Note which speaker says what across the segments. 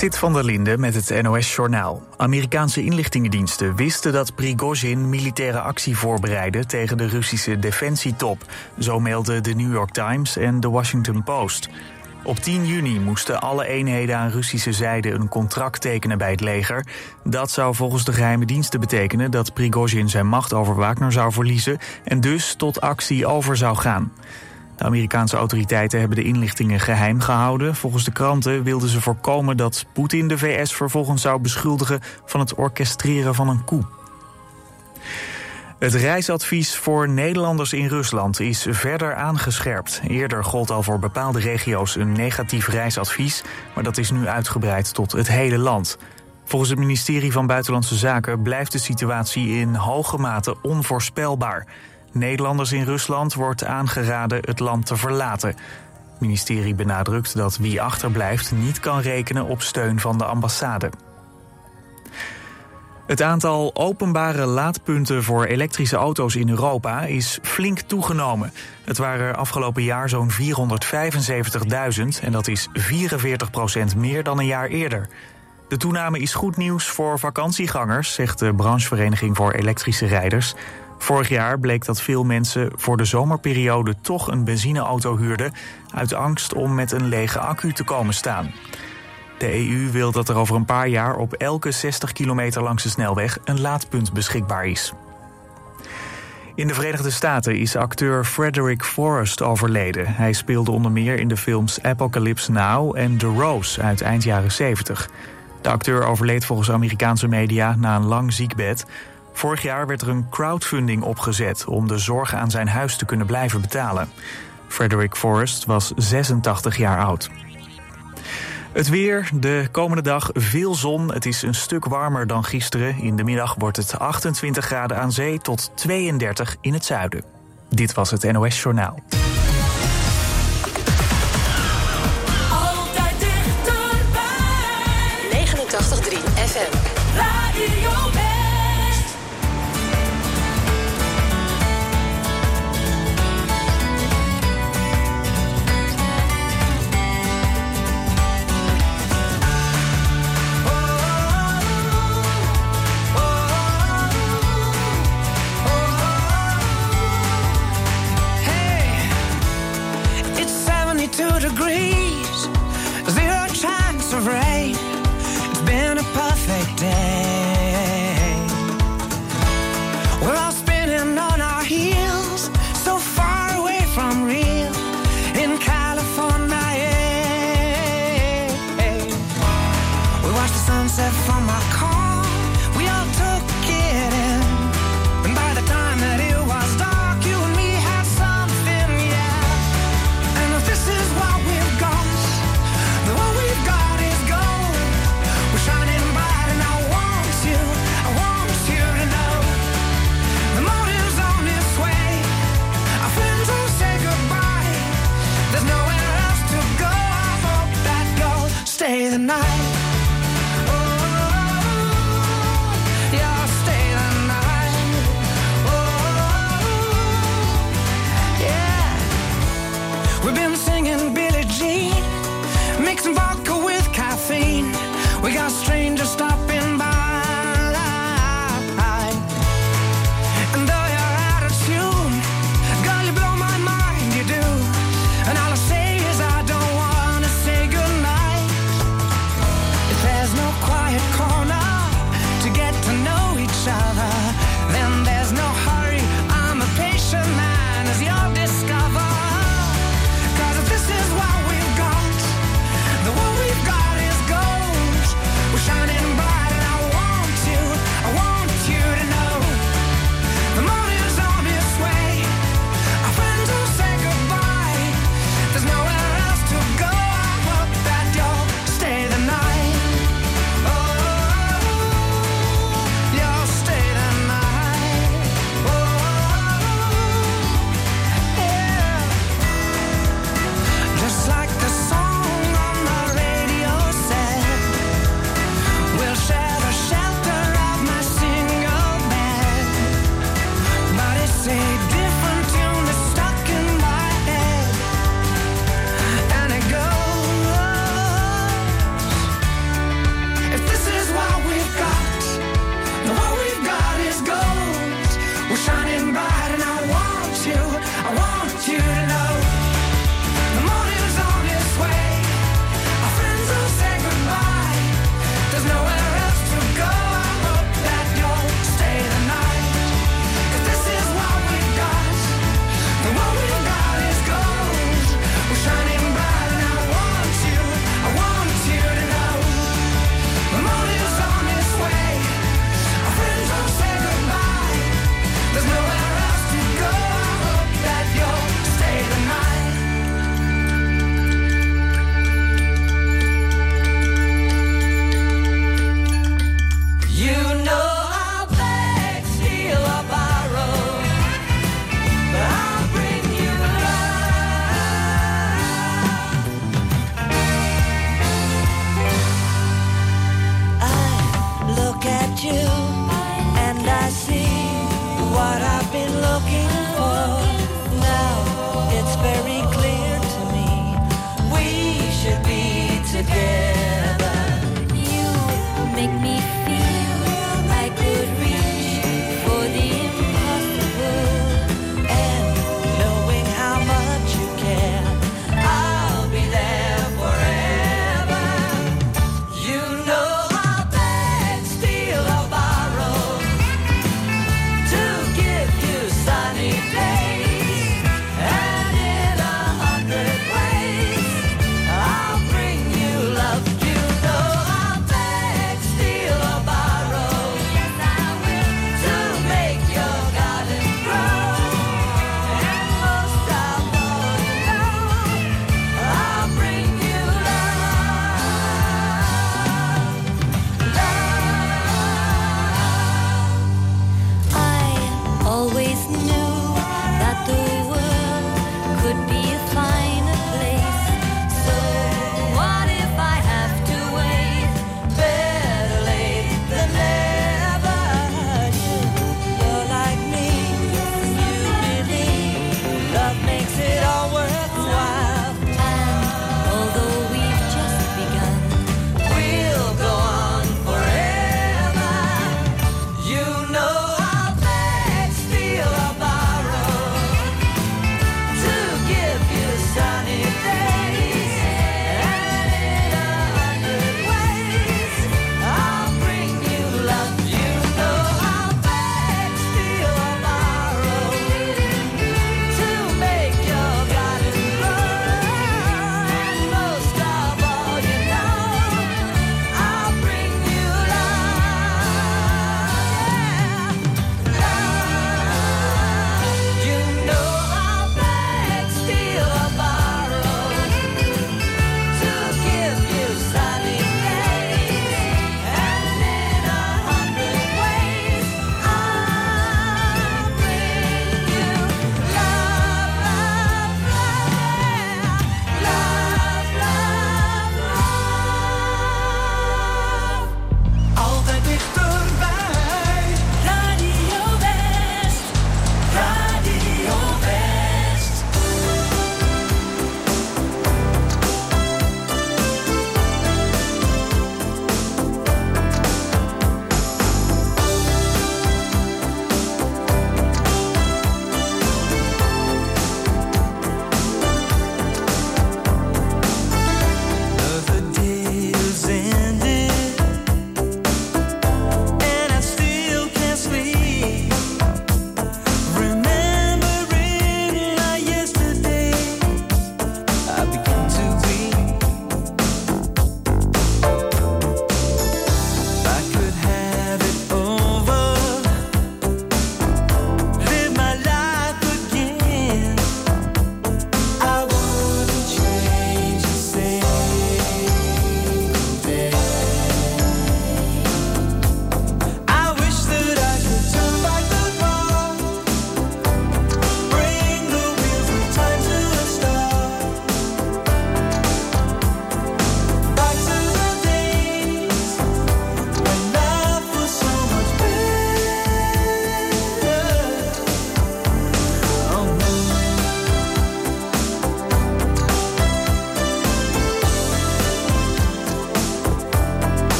Speaker 1: Sit van der Linde met het NOS-journaal. Amerikaanse inlichtingendiensten wisten dat Prigozhin militaire actie voorbereidde tegen de Russische defensietop. Zo melden de New York Times en de Washington Post. Op 10 juni moesten alle eenheden aan Russische zijde een contract tekenen bij het leger. Dat zou volgens de geheime diensten betekenen dat Prigozhin zijn macht over Wagner zou verliezen en dus tot actie over zou gaan. De Amerikaanse autoriteiten hebben de inlichtingen geheim gehouden. Volgens de kranten wilden ze voorkomen dat Poetin de VS vervolgens zou beschuldigen van het orchestreren van een coup. Het reisadvies voor Nederlanders in Rusland is verder aangescherpt. Eerder gold al voor bepaalde regio's een negatief reisadvies, maar dat is nu uitgebreid tot het hele land. Volgens het ministerie van Buitenlandse Zaken blijft de situatie in hoge mate onvoorspelbaar. Nederlanders in Rusland wordt aangeraden het land te verlaten. Het ministerie benadrukt dat wie achterblijft niet kan rekenen op steun van de ambassade. Het aantal openbare laadpunten voor elektrische auto's in Europa is flink toegenomen. Het waren afgelopen jaar zo'n 475.000 en dat is 44% meer dan een jaar eerder. De toename is goed nieuws voor vakantiegangers, zegt de branchevereniging voor elektrische rijders. Vorig jaar bleek dat veel mensen voor de zomerperiode toch een benzineauto huurden uit angst om met een lege accu te komen staan. De EU wil dat er over een paar jaar op elke 60 kilometer langs de snelweg een laadpunt beschikbaar is. In de Verenigde Staten is acteur Frederick Forrest overleden. Hij speelde onder meer in de films Apocalypse Now en The Rose uit eind jaren 70. De acteur overleed volgens Amerikaanse media na een lang ziekbed. Vorig jaar werd er een crowdfunding opgezet om de zorg aan zijn huis te kunnen blijven betalen. Frederick Forrest was 86 jaar oud. Het weer, de komende dag veel zon. Het is een stuk warmer dan gisteren. In de middag wordt het 28 graden aan zee tot 32 in het zuiden. Dit was het NOS Journaal.
Speaker 2: Altijd dichterbij.
Speaker 3: 89.3 FM.
Speaker 2: Radio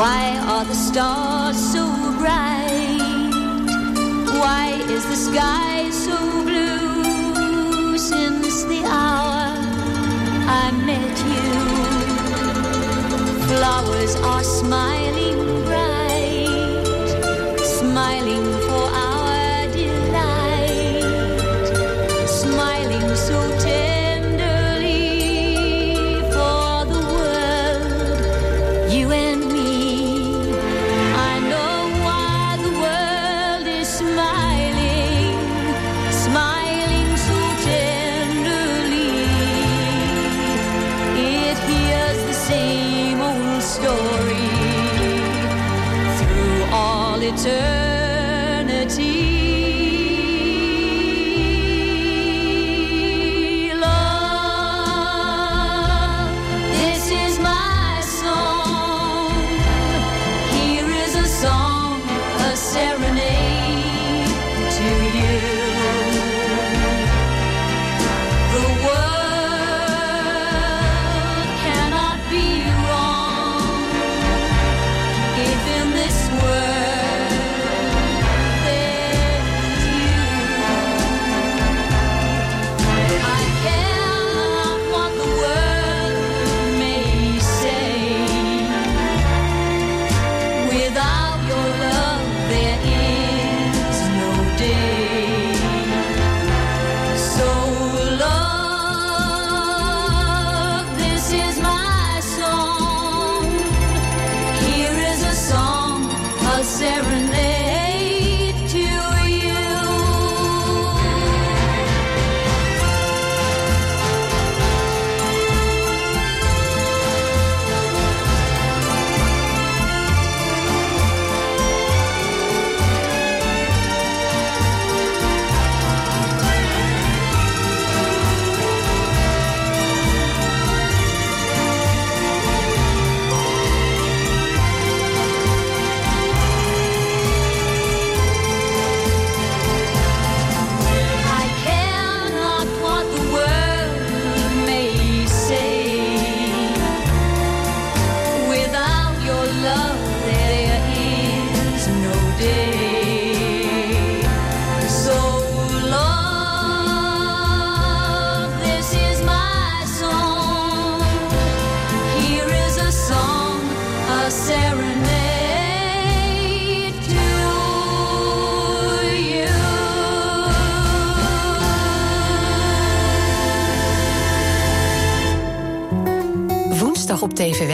Speaker 3: Why are the stars so bright? Why is the sky so blue since the hour I met you? Flowers are smiling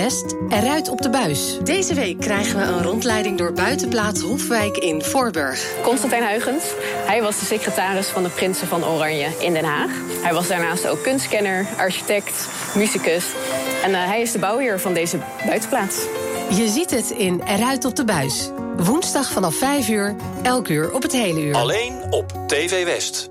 Speaker 4: West, eruit op de buis. Deze week krijgen we een rondleiding door buitenplaats Hofwijk in Voorburg.
Speaker 5: Constantijn Huygens. Hij was de secretaris van de Prinsen van Oranje in Den Haag. Hij was daarnaast ook kunstkenner, architect, muzikus. En eh, hij is de bouwheer van deze buitenplaats.
Speaker 4: Je ziet het in Eruit op de buis. Woensdag vanaf 5 uur, elk uur op het hele uur.
Speaker 6: Alleen op TV West.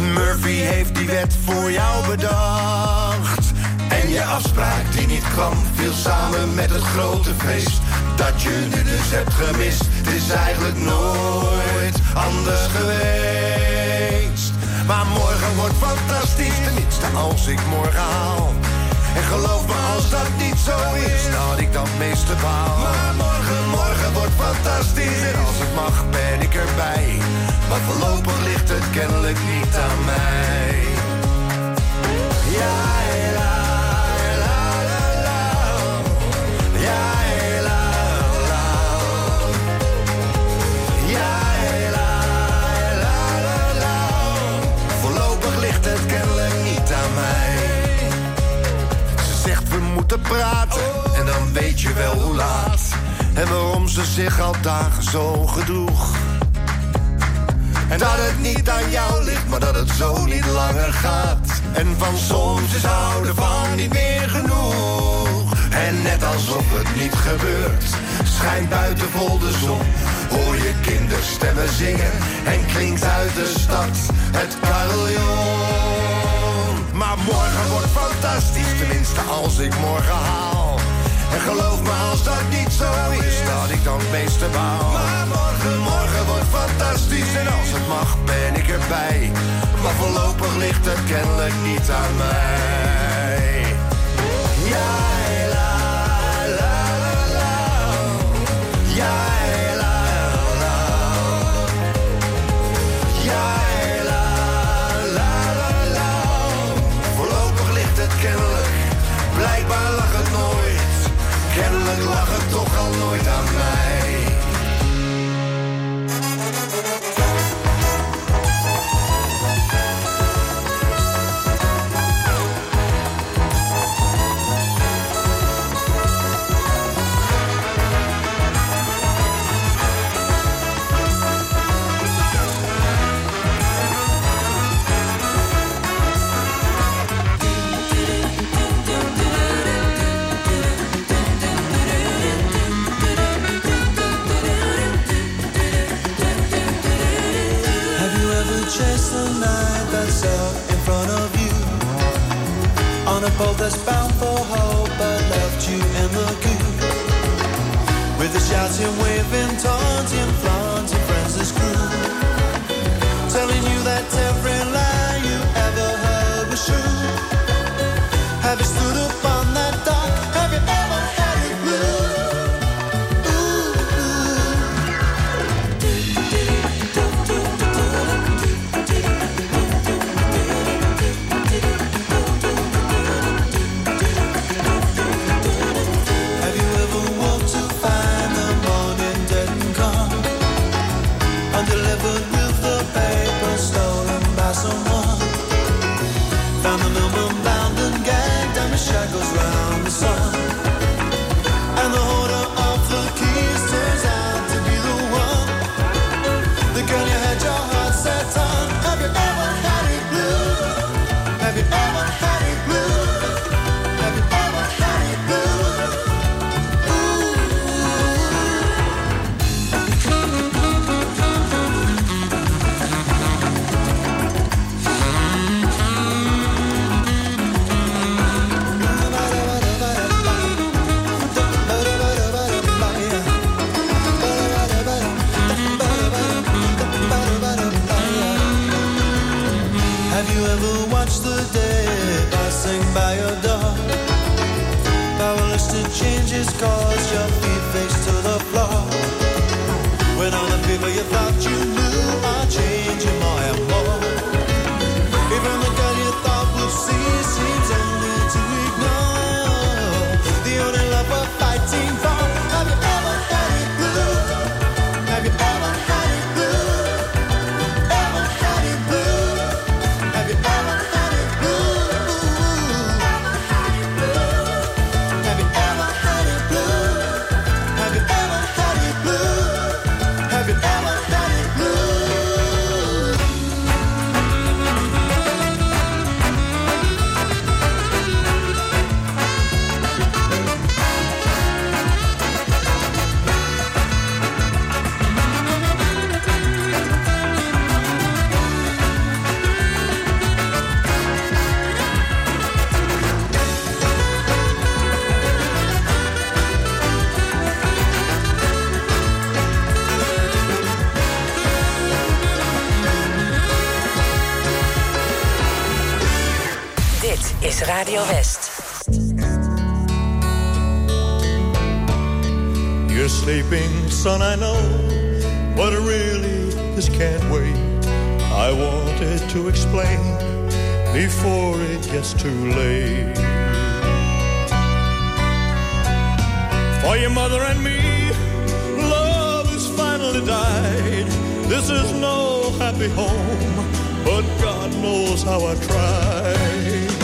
Speaker 7: Murphy heeft die wet voor jou bedacht. En je afspraak die niet kwam, viel samen met het grote feest. Dat je nu dus hebt gemist, het is eigenlijk nooit anders geweest. Maar morgen wordt fantastisch, tenminste als ik morgen haal. En geloof me, als dat niet zo is, dan had ik dat meeste baal. Maar morgen, morgen wordt fantastisch. En als het mag, ben ik erbij. Maar voorlopig ligt het kennelijk niet aan mij. Ja, la, la, la, la. Ja, moeten praten en dan weet je wel hoe laat. En waarom ze zich al dagen zo gedroeg.
Speaker 8: En dat het niet aan jou ligt, maar dat het zo niet langer gaat. En van soms is houden van niet meer genoeg. En net alsof het niet gebeurt, schijnt buiten vol de zon. Hoor je kinderstemmen zingen en klinkt uit de stad het carillon. Maar morgen wordt fantastisch, tenminste als ik morgen haal. En geloof me als dat niet zo is, dat ik dan het meeste baal. Maar morgen, morgen wordt fantastisch en als het mag ben ik erbij. Maar voorlopig ligt het kennelijk niet aan mij.
Speaker 9: You're sleeping, son, I know, but really this can't wait. I wanted to explain before it gets too late. For your mother and me, love has finally died. This is no happy home, but God knows how I tried.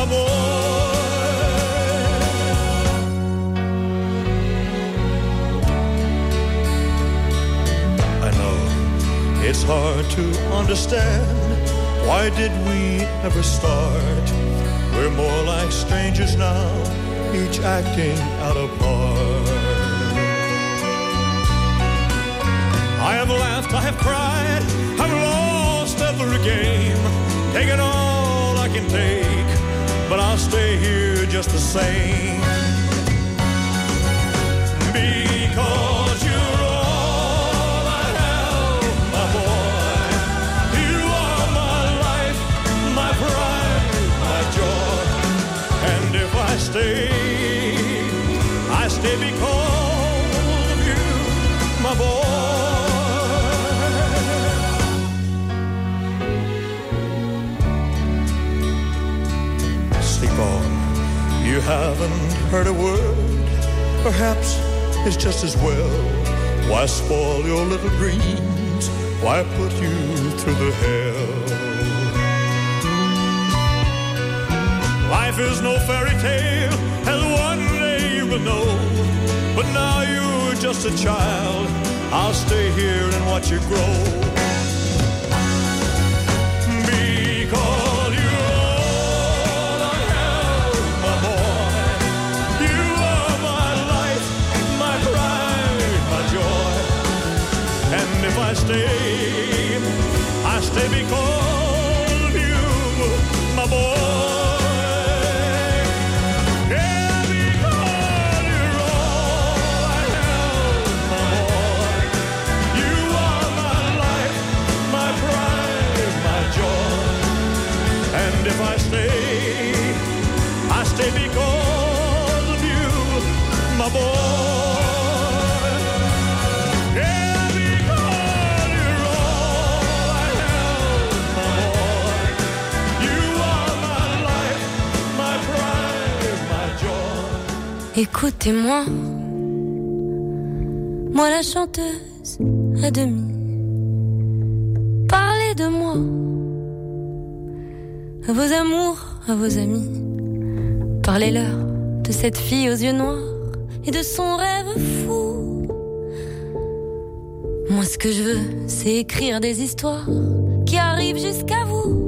Speaker 9: I know it's hard to understand. Why did we ever start? We're more like strangers now, each acting out a part. I have laughed, I have cried, I've lost every game, taken all I can take, but I'll stay here just the same. Because you're all I have, my boy. You are my life, my pride, my joy. And if I stay, I stay because haven't heard a word. Perhaps it's just as well. Why spoil your little dreams? Why put you through the hell? Life is no fairy tale, and one day you will know. But now you're just a child. I'll stay here and watch you grow.
Speaker 3: Écoutez-moi, moi la chanteuse à demi. Parlez de moi, à vos amours, à vos amis. Parlez-leur de cette fille aux yeux noirs et de son rêve fou. Moi, ce que je veux, c'est écrire des histoires qui arrivent jusqu'à vous.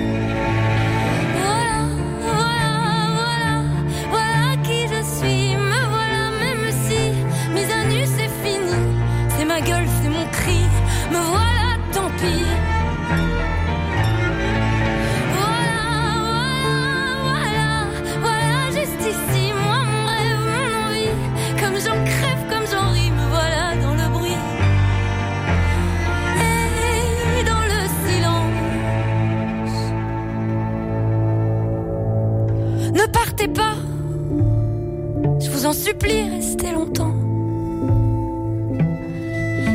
Speaker 3: Supplie, restez longtemps.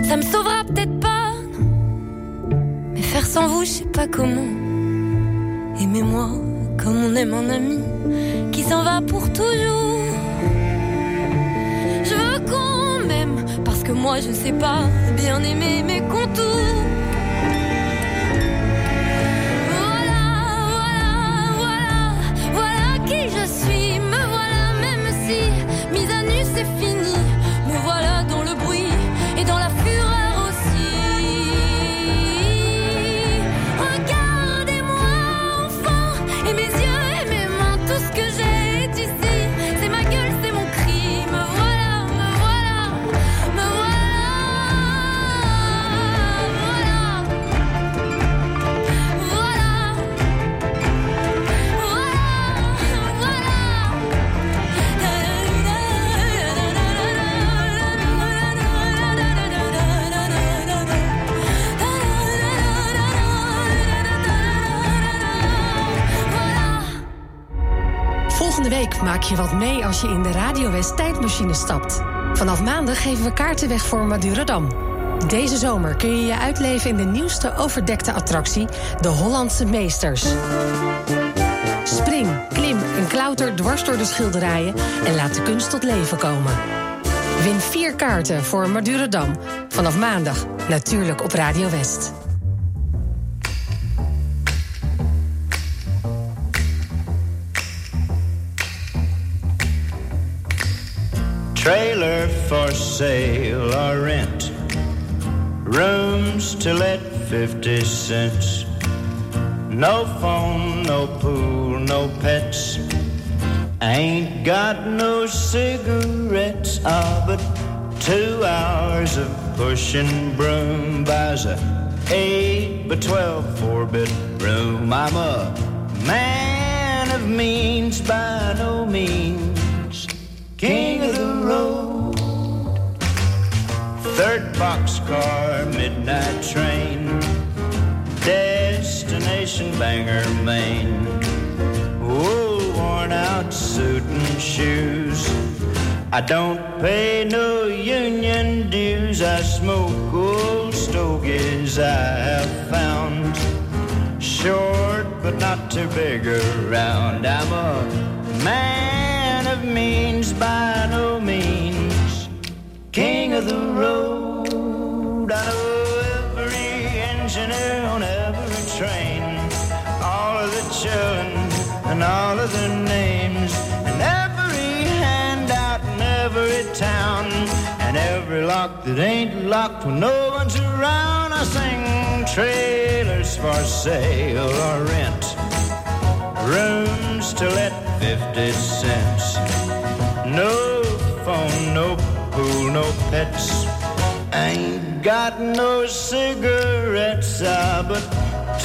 Speaker 3: Ça me sauvera peut-être pas. Mais faire sans vous, je sais pas comment. Aimez-moi comme on aime un ami qui s'en va pour toujours. Je veux qu'on m'aime parce que moi je sais pas bien aimer mes contours. if you
Speaker 4: maak je wat mee als je in de Radio West tijdmachine stapt. Vanaf maandag geven we kaarten weg voor Madurodam. Deze zomer kun je je uitleven in de nieuwste overdekte attractie, de Hollandse Meesters. Spring, klim en klauter dwars door de schilderijen en laat de kunst tot leven komen. Win vier kaarten voor Madurodam. Vanaf maandag, natuurlijk op Radio West.
Speaker 10: Trailer for sale or rent. Rooms to let 50 cents. No phone, no pool, no pets. Ain't got no cigarettes. Ah, but two hours of pushing broom buys a eight by twelve four bit room. I'm a man of means by no means, king of the road. Third boxcar, midnight train, destination Bangor, Maine. Whoa, worn out suit and shoes. I don't pay no union dues. I smoke old stogies I have found. Short but not too big around. I'm a man of means by no of the road. I know every engineer on every train. All of the children and all of their names. And every handout in every town. And every lock that ain't locked when no one's around. I sing trailers for sale or rent. Rooms to let 50 cents. No no pets. Ain't got no cigarettes, ah, but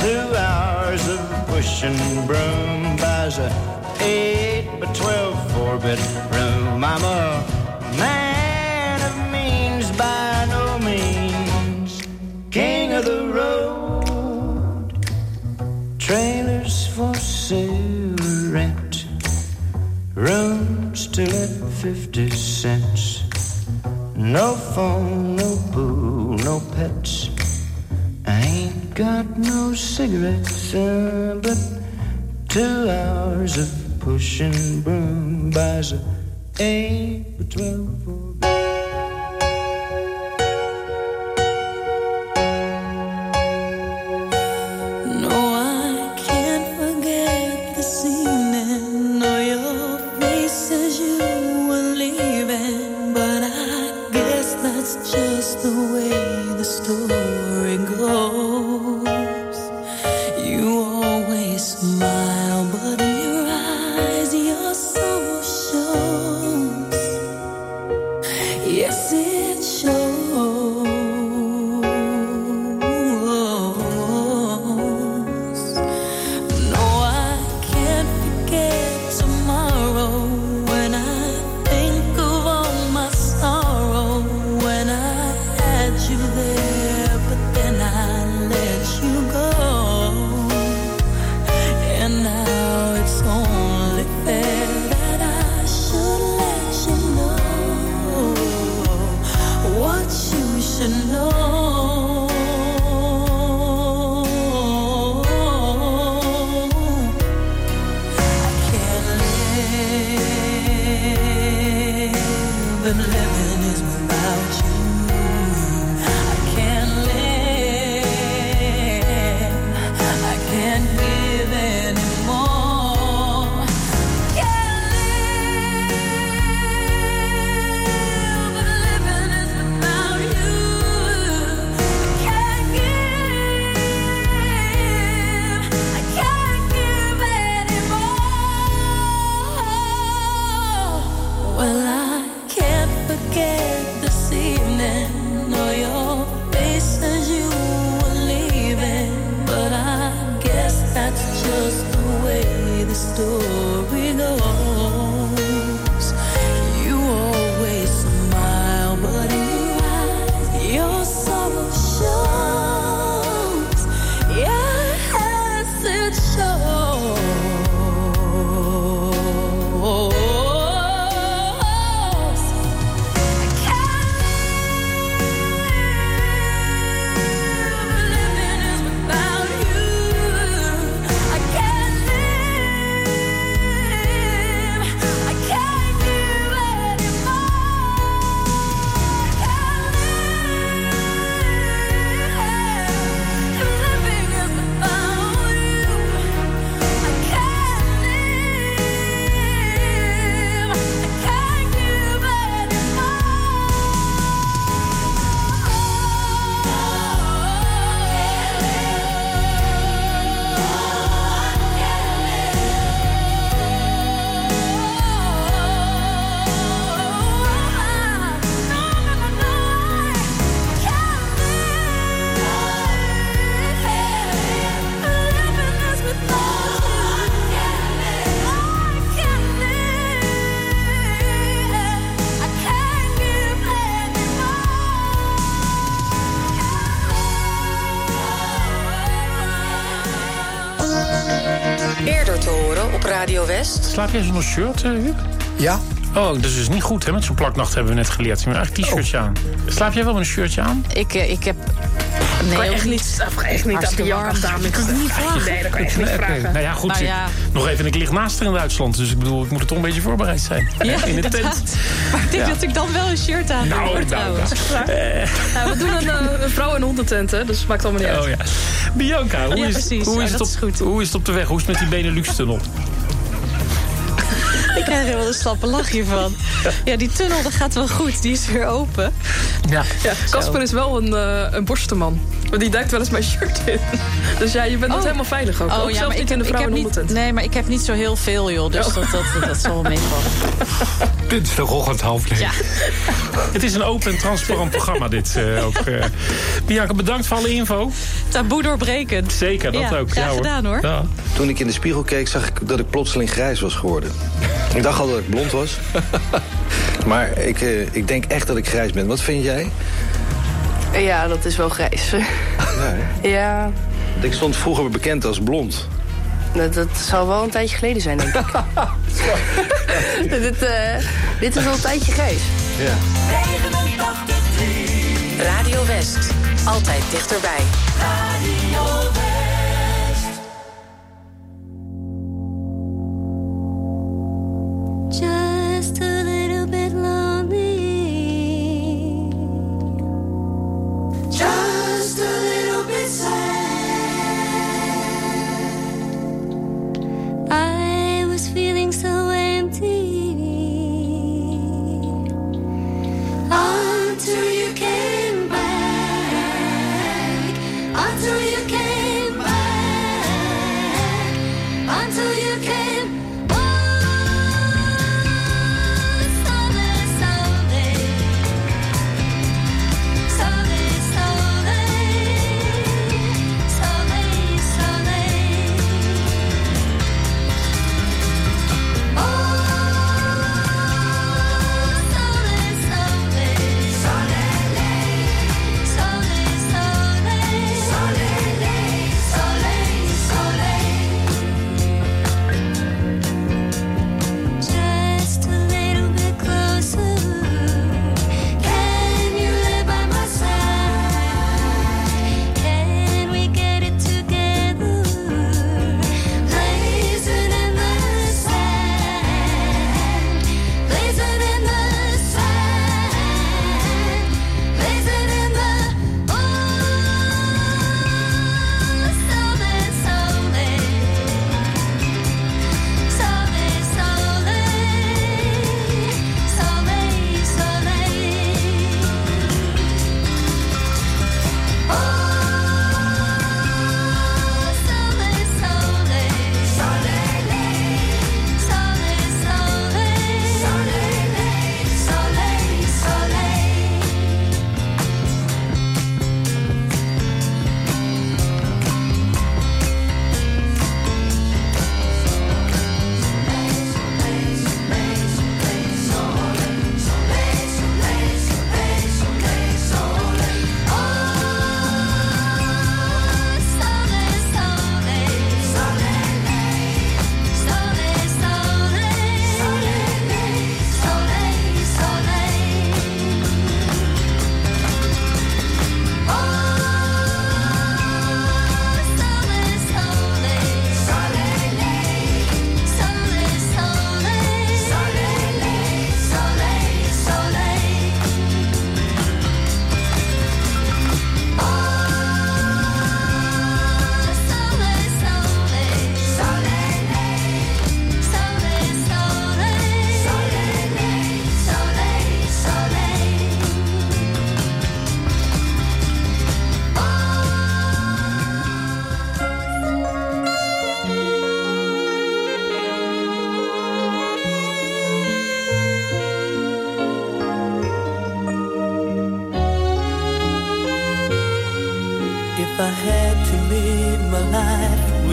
Speaker 10: two hours of pushing broom buys a eight by twelve four bit room. I'm a man of means by no means, king of the road. Trailers for sale, rent, rooms to let fifty cents. No phone, no pool, no pets. I ain't got no cigarettes, uh, but two hours of pushing broom buys a eight by twelve
Speaker 11: Slaap jij zonder shirt, uh, Huub?
Speaker 12: Ja.
Speaker 11: Oh, dat is dus niet goed, hè? Met zo'n plaknacht hebben we net geleerd. Je moet eigenlijk t-shirtje aan. Slaap jij wel met een shirtje aan?
Speaker 13: Ik, eh, ik heb... Nee,
Speaker 14: kan echt niet, of echt niet aan
Speaker 13: warm. Ik kan het niet
Speaker 14: vragen. Nee, dat kan je echt niet vragen.
Speaker 11: Nou ja, goed. Ik-. Nog even, ik lig naast er in Duitsland. Dus ik bedoel, ik moet er toch een beetje voorbereid zijn.
Speaker 13: Ja,
Speaker 11: in de tent.
Speaker 13: Maar ik denk
Speaker 11: Ja.
Speaker 13: dat ik dan wel een shirt aan
Speaker 11: Nou,
Speaker 13: hoor,
Speaker 11: nou,
Speaker 13: trouwens.
Speaker 11: Eh,
Speaker 14: Ja, we doen een, eh, een vrouw- en hondentent, hè, dus het maakt allemaal niet uit.
Speaker 11: Oh ja. Bianca, hoe, is, hoe, is het op, hoe is het op de weg? Hoe is het met die Benelux-tunnel?
Speaker 13: Ik krijg er wel een slappe lach hiervan. Ja, die tunnel dat gaat wel goed. Die is weer open.
Speaker 11: Ja.
Speaker 14: Ja, Casper is wel een, eh een borstenman. Want die duikt wel eens mijn shirt in. Dus ja, je bent niet helemaal veilig ook. ook zelfs
Speaker 13: Oh. maar
Speaker 14: niet in de
Speaker 13: ik
Speaker 14: vrouw-
Speaker 13: heb
Speaker 14: en
Speaker 13: niet. Nee, maar ik heb niet zo heel veel, joh. Dus
Speaker 14: Oh.
Speaker 13: dat, dat, dat, zal wel meevallen.
Speaker 12: Dinsdagochtend half negen.
Speaker 13: Ja.
Speaker 11: Het is een open en transparant programma, dit eh, ook. eh. Bianca, bedankt voor alle info.
Speaker 13: Taboe doorbrekend.
Speaker 11: Zeker, dat
Speaker 13: Ja,
Speaker 11: ook.
Speaker 13: graag
Speaker 11: ja, hoor.
Speaker 13: gedaan, hoor.
Speaker 11: Ja.
Speaker 15: Toen ik in de spiegel keek, zag ik dat ik plotseling grijs was geworden. Ik dacht al dat ik blond was. Maar ik, eh, ik denk echt dat ik grijs ben. Wat vind jij?
Speaker 16: Ja, dat is wel grijs.
Speaker 15: Ja, hè?
Speaker 16: ja,
Speaker 15: Want Ik stond vroeger bekend als blond.
Speaker 16: Dat, dat zal wel een tijdje geleden zijn, denk ik. dit, eh, dit is al een tijdje grijs.
Speaker 15: Ja.
Speaker 3: Radio West. Altijd dichterbij.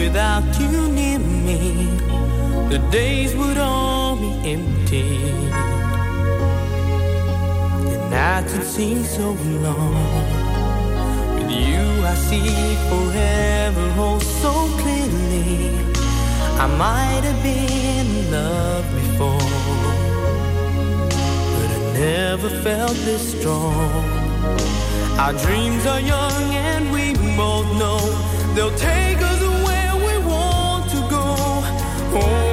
Speaker 17: without you near me, the days would all be empty. The nights would seem so long. With you, I see forever oh so clearly. I might have been in love before, but I never felt this strong. Our dreams are young and we both know they'll take us more.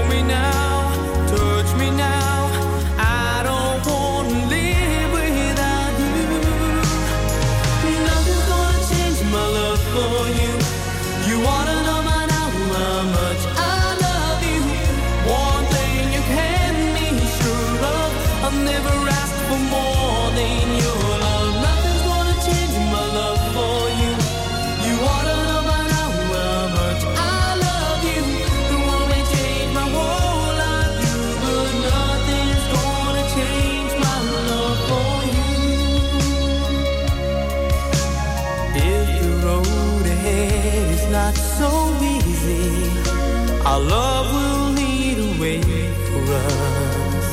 Speaker 17: Our love will lead a way for us,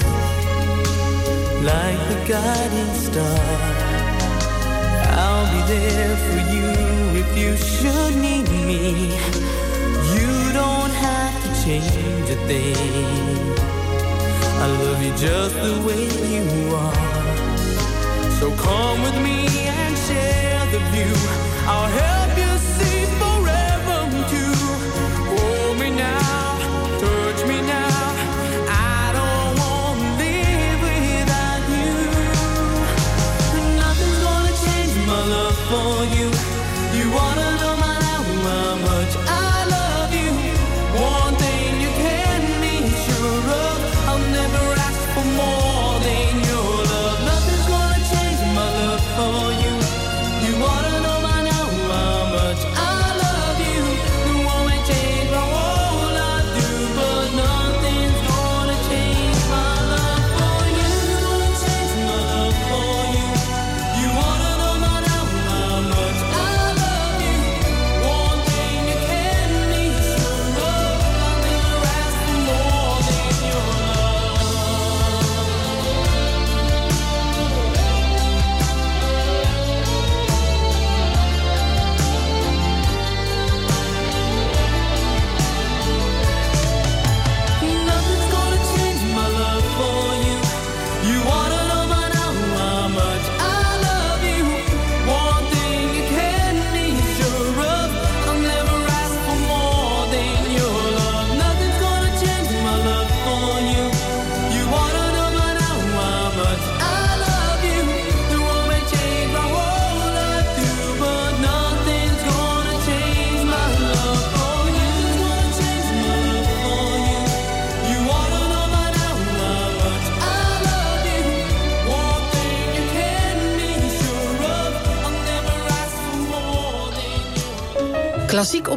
Speaker 17: like the guiding star. I'll be there for you if you should need me. You don't have to change a thing. I love you just the way you are. So come with me and share the view. I'll help.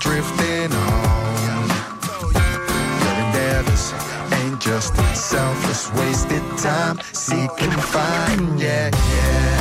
Speaker 18: drifting on. Very nervous ain't just
Speaker 8: selfless, wasted time seeking fun. Yeah, yeah.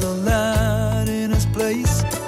Speaker 8: There's a light in his place.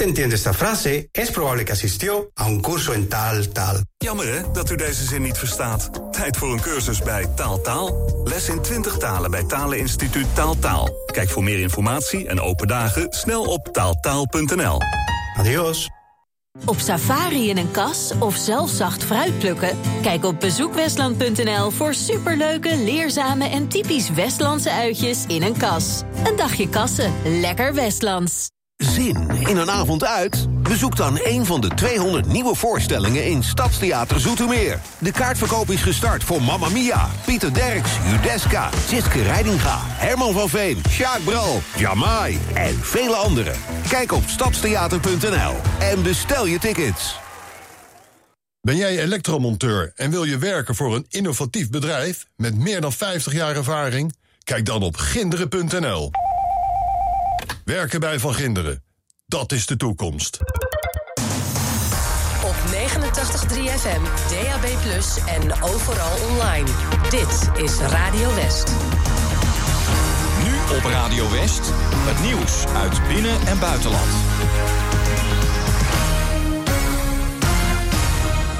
Speaker 12: Usted entiende esta frase, es probable que asistió a un curso en tal, tal.
Speaker 19: Jammer hè, dat u deze zin niet verstaat. Tijd voor een cursus bij Taal Taal. Les in 20 talen bij Taleninstituut Taal Taal. Kijk voor meer informatie en open dagen snel op taaltaal.nl.
Speaker 12: Adios.
Speaker 20: Op safari in een kas of zelf zacht fruit plukken? Kijk op bezoekwestland.nl voor superleuke, leerzame en typisch Westlandse uitjes in een kas. Een dagje kassen, lekker Westlands.
Speaker 21: Zin in een avond uit? Bezoek dan een van de 200 nieuwe voorstellingen in Stadstheater Zoetermeer. De kaartverkoop is gestart voor Mamma Mia, Pieter Derks, Judeska, Siske Reidinga, Herman van Veen, Sjaak Bral, Jamai en vele anderen. Kijk op stadstheater.nl en bestel je tickets.
Speaker 22: Ben jij elektromonteur en wil je werken voor een innovatief bedrijf met meer dan 50 jaar ervaring? Kijk dan op ginderen.nl. Werken bij Van Ginderen. Dat is de toekomst.
Speaker 4: Op 89.3 FM, DAB+, en overal online. Dit is Radio West.
Speaker 6: Nu op Radio West, het nieuws uit binnen- en buitenland.